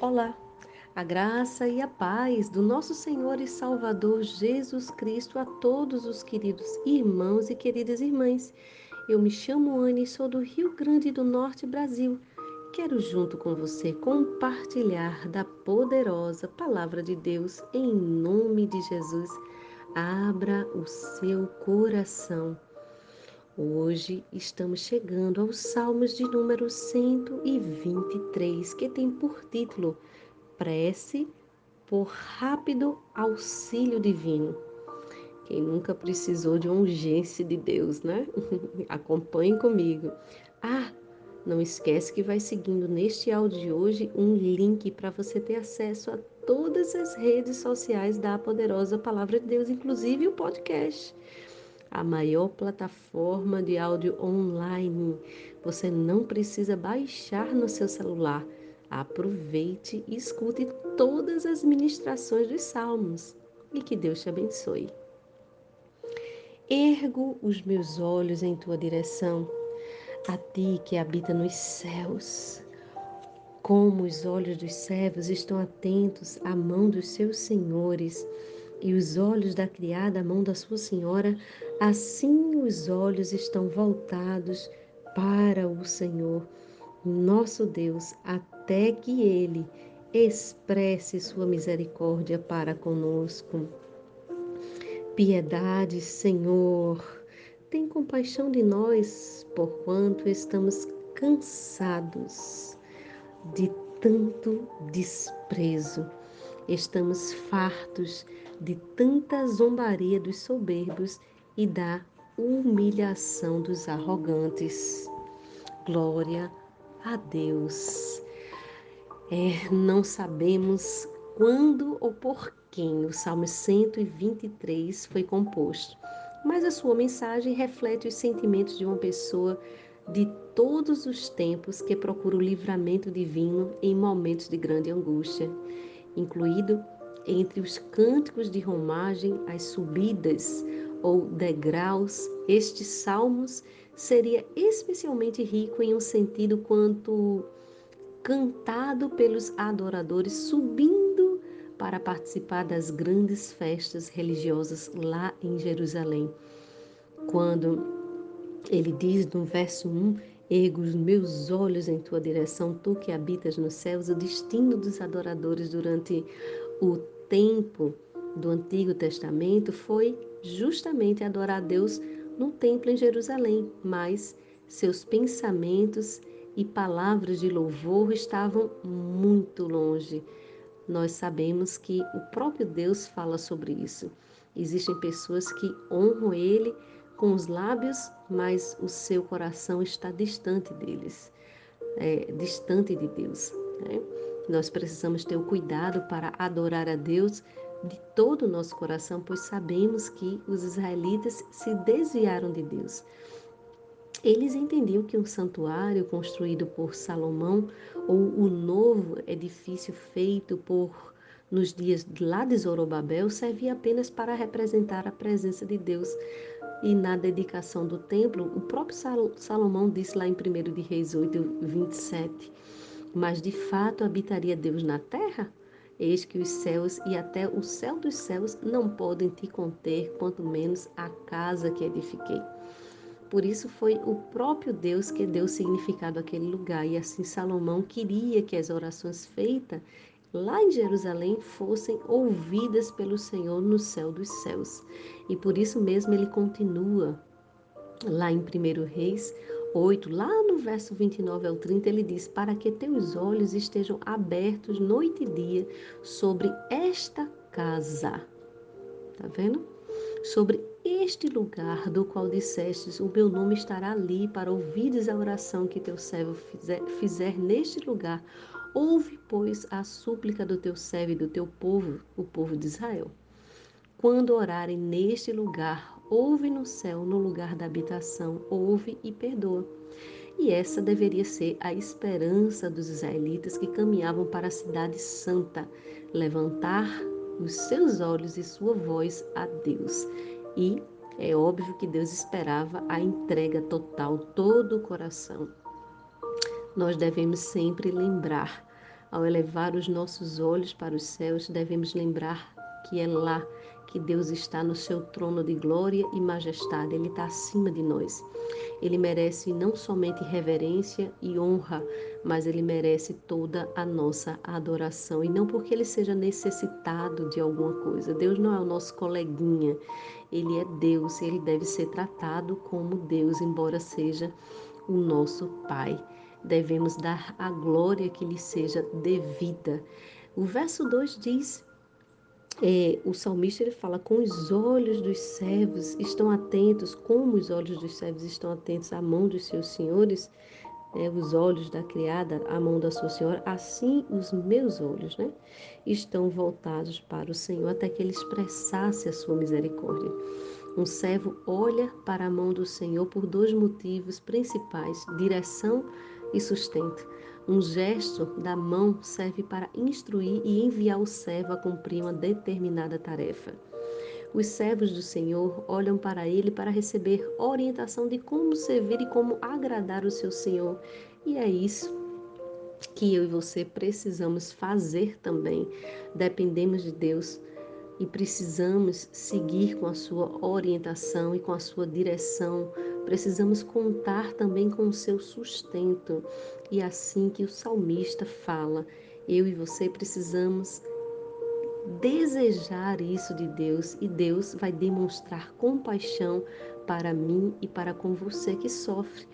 Olá, a graça e a paz do nosso Senhor e Salvador Jesus Cristo a todos os queridos irmãos e queridas irmãs. Eu me chamo Anne e sou do Rio Grande do Norte, Brasil. Quero, junto com você, compartilhar da poderosa Palavra de Deus em nome de Jesus. Abra o seu coração. Hoje estamos chegando aos Salmos de número 123, que tem por título Prece por rápido auxílio divino. Quem nunca precisou de uma urgência de Deus, né? Acompanhe comigo. Ah, não esquece que vai seguindo neste áudio de hoje um link para você ter acesso a todas as redes sociais da poderosa Palavra de Deus, inclusive o podcast a maior plataforma de áudio online. Você não precisa baixar no seu celular. Aproveite e escute todas as ministrações dos Salmos e que Deus te abençoe. Ergo os meus olhos em tua direção, a ti que habita nos céus. Como os olhos dos servos estão atentos à mão dos seus senhores e os olhos da criada à mão da sua senhora, assim os olhos estão voltados para o Senhor, nosso Deus, até que ele expresse sua misericórdia para conosco. Piedade, Senhor, tem compaixão de nós, porquanto estamos cansados de tanto desprezo. Estamos fartos de tanta zombaria dos soberbos e da humilhação dos arrogantes. Glória a Deus. É, não sabemos quando ou por quem o Salmo 123 foi composto, mas a sua mensagem reflete os sentimentos de uma pessoa de todos os tempos que procura o livramento divino em momentos de grande angústia, incluído entre os cânticos de romagem, as subidas ou degraus, estes salmos seria especialmente rico em um sentido quanto cantado pelos adoradores subindo para participar das grandes festas religiosas lá em Jerusalém. Quando ele diz no verso 1: Ergo os meus olhos em tua direção, tu que habitas nos céus, o destino dos adoradores durante o tempo do Antigo Testamento foi justamente adorar a Deus no templo em Jerusalém, mas seus pensamentos e palavras de louvor estavam muito longe. Nós sabemos que o próprio Deus fala sobre isso. Existem pessoas que honram Ele com os lábios, mas o seu coração está distante deles, é, distante de Deus. Né? Nós precisamos ter o cuidado para adorar a Deus de todo o nosso coração, pois sabemos que os israelitas se desviaram de Deus. Eles entendiam que um santuário construído por Salomão ou o novo edifício feito por nos dias lá de Zorobabel servia apenas para representar a presença de Deus. E na dedicação do templo, o próprio Salomão disse lá em 1 de Reis 8, 27, mas de fato habitaria Deus na terra? Eis que os céus e até o céu dos céus não podem te conter, quanto menos a casa que edifiquei. Por isso foi o próprio Deus que deu significado àquele lugar, e assim Salomão queria que as orações feitas lá em Jerusalém fossem ouvidas pelo Senhor no céu dos céus. E por isso mesmo ele continua lá em 1 Reis 8, lá no verso 29 ao 30, ele diz: Para que teus olhos estejam abertos noite e dia sobre esta casa. Tá vendo? Sobre este lugar do qual dissestes: O meu nome estará ali para ouvires a oração que teu servo fizer, fizer neste lugar. Ouve, pois, a súplica do teu servo e do teu povo, o povo de Israel. Quando orarem neste lugar, ouve no céu, no lugar da habitação, ouve e perdoa. E essa deveria ser a esperança dos israelitas que caminhavam para a cidade santa, levantar os seus olhos e sua voz a Deus. E é óbvio que Deus esperava a entrega total, todo o coração. Nós devemos sempre lembrar Ao elevar os nossos olhos para os céus, devemos lembrar que é lá que Deus está no seu trono de glória e majestade, Ele está acima de nós. Ele merece não somente reverência e honra, mas ele merece toda a nossa adoração. E não porque ele seja necessitado de alguma coisa. Deus não é o nosso coleguinha, ele é Deus, ele deve ser tratado como Deus, embora seja o nosso Pai. Devemos dar a glória que lhe seja devida. O verso 2 diz é, o salmista ele fala: com os olhos dos servos estão atentos, como os olhos dos servos estão atentos à mão dos seus senhores, é, os olhos da criada à mão da sua senhora, assim os meus olhos né, estão voltados para o Senhor, até que ele expressasse a sua misericórdia. Um servo olha para a mão do Senhor por dois motivos principais: direção e sustento. Um gesto da mão serve para instruir e enviar o servo a cumprir uma determinada tarefa. Os servos do Senhor olham para ele para receber orientação de como servir e como agradar o seu Senhor. E é isso que eu e você precisamos fazer também. Dependemos de Deus e precisamos seguir com a sua orientação e com a sua direção precisamos contar também com o seu sustento. E é assim que o salmista fala, eu e você precisamos desejar isso de Deus e Deus vai demonstrar compaixão para mim e para com você que sofre.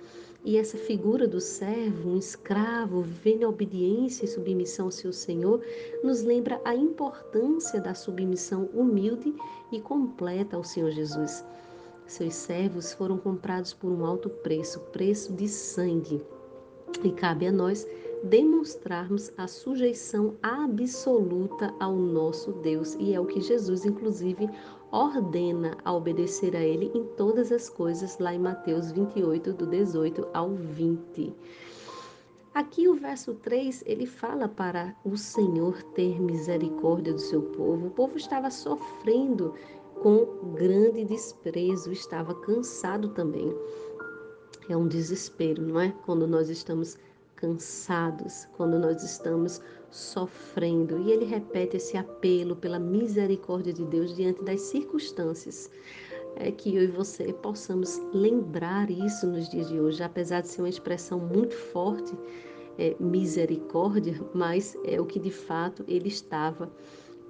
E essa figura do servo, um escravo, vivendo em obediência e submissão ao seu Senhor, nos lembra a importância da submissão humilde e completa ao Senhor Jesus. Seus servos foram comprados por um alto preço, preço de sangue. E cabe a nós demonstrarmos a sujeição absoluta ao nosso Deus. E é o que Jesus, inclusive, ordena a obedecer a Ele em todas as coisas, lá em Mateus 28, do 18 ao 20. Aqui o verso 3, ele fala para o Senhor ter misericórdia do seu povo. O povo estava sofrendo com grande desprezo, estava cansado também. É um desespero, não é? Quando nós estamos cansados, quando nós estamos sofrendo. E ele repete esse apelo pela misericórdia de Deus diante das circunstâncias. É que eu e você possamos lembrar isso nos dias de hoje, apesar de ser uma expressão muito forte, é, misericórdia, mas é o que de fato ele estava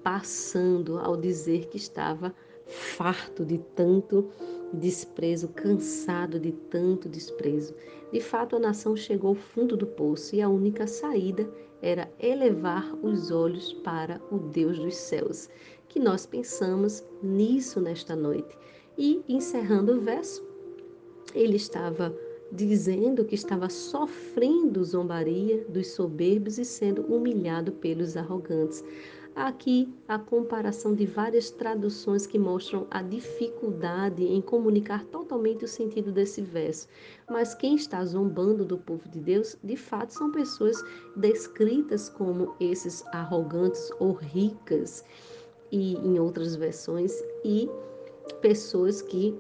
passando ao dizer que estava farto de tanto desprezo, cansado de tanto desprezo. De fato, a nação chegou ao fundo do poço e a única saída era elevar os olhos para o Deus dos céus. Que nós pensamos nisso nesta noite. E encerrando o verso, ele estava dizendo que estava sofrendo zombaria dos soberbos e sendo humilhado pelos arrogantes. Aqui a comparação de várias traduções que mostram a dificuldade em comunicar totalmente o sentido desse verso. Mas quem está zombando do povo de Deus, de fato, são pessoas descritas como esses arrogantes ou ricas, e em outras versões, e pessoas que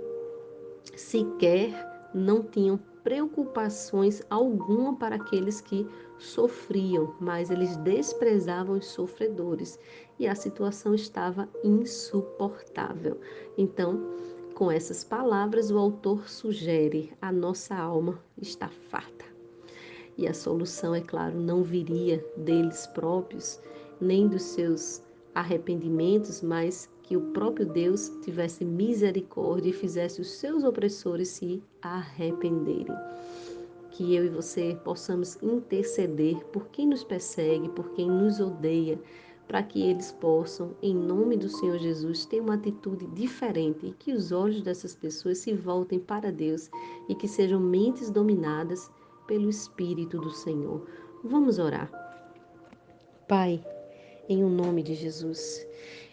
sequer não tinham preocupações alguma para aqueles que sofriam, mas eles desprezavam os sofredores e a situação estava insuportável. Então, com essas palavras, o autor sugere: a nossa alma está farta. E a solução, é claro, não viria deles próprios, nem dos seus arrependimentos, mas que o próprio Deus tivesse misericórdia e fizesse os seus opressores se arrependerem. Que eu e você possamos interceder por quem nos persegue, por quem nos odeia, para que eles possam, em nome do Senhor Jesus, ter uma atitude diferente e que os olhos dessas pessoas se voltem para Deus e que sejam mentes dominadas pelo Espírito do Senhor. Vamos orar. Pai, em o nome de Jesus.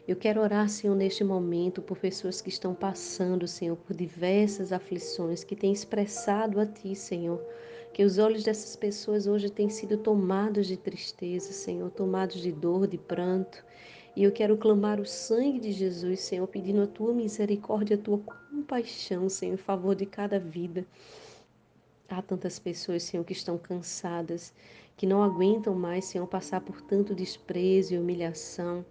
Eu quero orar, Senhor, neste momento por pessoas que estão passando, Senhor, por diversas aflições, que têm expressado a Ti, Senhor, que os olhos dessas pessoas hoje têm sido tomados de tristeza, Senhor, tomados de dor, de pranto. E eu quero clamar o sangue de Jesus, Senhor, pedindo a Tua misericórdia, a Tua compaixão, Senhor, em favor de cada vida. Há tantas pessoas, Senhor, que estão cansadas, que não aguentam mais, Senhor, passar por tanto desprezo e humilhação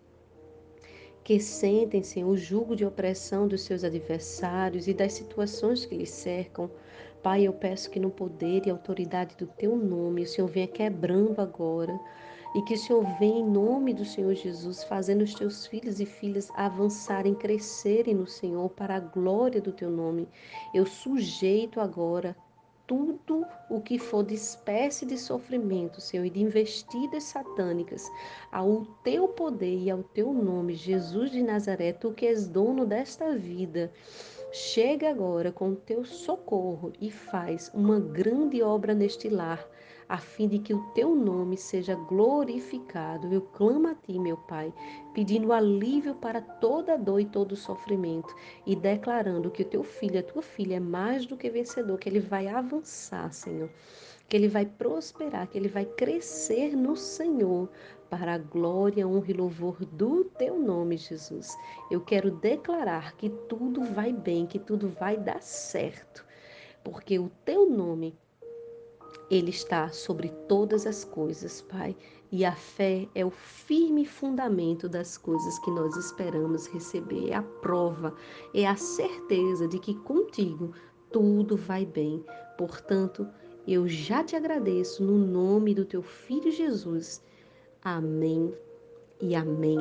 que sentem, Senhor, o jugo de opressão dos seus adversários e das situações que lhes cercam. Pai, eu peço que no poder e autoridade do Teu nome, o Senhor venha quebrando agora e que o Senhor venha em nome do Senhor Jesus, fazendo os Teus filhos e filhas avançarem, crescerem no Senhor para a glória do Teu nome. Eu sujeito agora tudo o que for de espécie de sofrimento, Senhor, e de investidas satânicas, ao teu poder e ao teu nome, Jesus de Nazaré, tu que és dono desta vida. Chega agora com o teu socorro e faz uma grande obra neste lar, a fim de que o teu nome seja glorificado. Eu clamo a ti, meu Pai, pedindo alívio para toda dor e todo sofrimento e declarando que o teu filho, a tua filha é mais do que vencedor, que ele vai avançar, Senhor que ele vai prosperar, que ele vai crescer no Senhor, para a glória, honra e louvor do teu nome, Jesus. Eu quero declarar que tudo vai bem, que tudo vai dar certo, porque o teu nome ele está sobre todas as coisas, Pai, e a fé é o firme fundamento das coisas que nós esperamos receber, é a prova, é a certeza de que contigo tudo vai bem. Portanto, eu já te agradeço no nome do teu filho Jesus. Amém e amém.